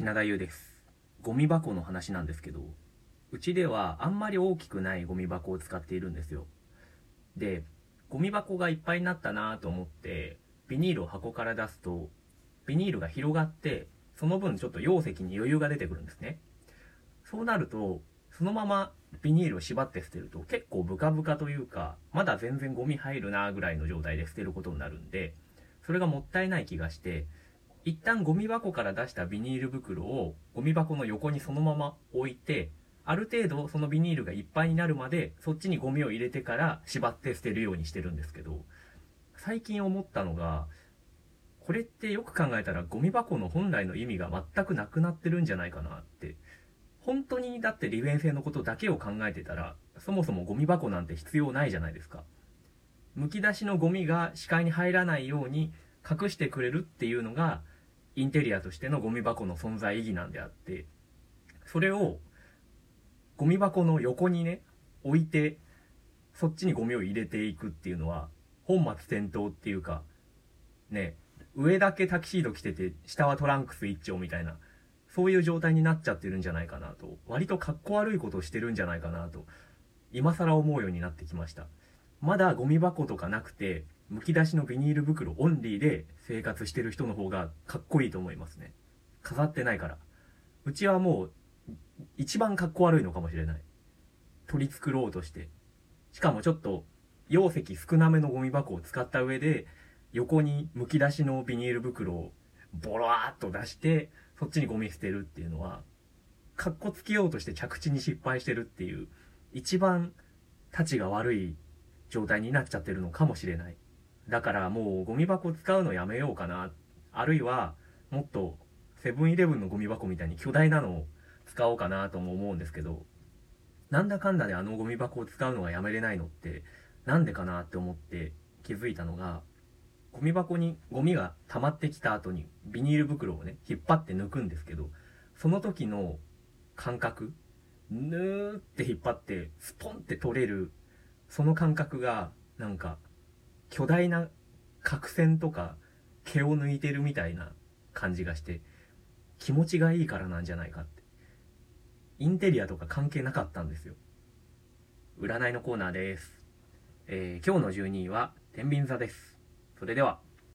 品田優です。ゴミ箱の話なんですけど、うちではあんまり大きくないゴミ箱を使っているんですよ。で、ゴミ箱がいっぱいになったなと思って、ビニールを箱から出すと、ビニールが広がって、その分ちょっと容積に余裕が出てくるんですね。そうなると、そのままビニールを縛って捨てると結構ブカブカというか、まだ全然ゴミ入るなぐらいの状態で捨てることになるんで、それがもったいない気がして、一旦ゴミ箱から出したビニール袋をゴミ箱の横にそのまま置いて、ある程度そのビニールがいっぱいになるまでそっちにゴミを入れてから縛って捨てるようにしてるんですけど、最近思ったのが、これってよく考えたらゴミ箱の本来の意味が全くなくなってるんじゃないかなって。本当にだって利便性のことだけを考えてたら、そもそもゴミ箱なんて必要ないじゃないですか。剥き出しのゴミが視界に入らないように隠してくれるっていうのが、インテリアとしてのゴミ箱の存在意義なんであって、それをゴミ箱の横にね、置いて、そっちにゴミを入れていくっていうのは、本末転倒っていうか、ね、上だけタキシード着てて、下はトランクス一丁みたいな、そういう状態になっちゃってるんじゃないかなと、割と格好悪いことをしてるんじゃないかなと、今更思うようになってきました。まだゴミ箱とかなくて、剥き出しのビニール袋オンリーで生活してる人の方がかっこいいと思いますね。飾ってないから。うちはもう、一番かっこ悪いのかもしれない。取り繕おうとして。しかもちょっと、容積少なめのゴミ箱を使った上で、横に剥き出しのビニール袋をボローっと出して、そっちにゴミ捨てるっていうのは、かっこつけようとして着地に失敗してるっていう、一番、たちが悪い状態になっちゃってるのかもしれない。だからもうゴミ箱使うのやめようかな。あるいは、もっと、セブンイレブンのゴミ箱みたいに巨大なのを使おうかなとも思うんですけど、なんだかんだであのゴミ箱を使うのがやめれないのって、なんでかなって思って気づいたのが、ゴミ箱にゴミが溜まってきた後にビニール袋をね、引っ張って抜くんですけど、その時の感覚、ぬーって引っ張って、スポンって取れる、その感覚が、なんか、巨大な角栓とか毛を抜いてるみたいな感じがして、気持ちがいいからなんじゃないかって。インテリアとか関係なかったんですよ。占いのコーナーです。えー今日の12位は、天秤座です。それでは。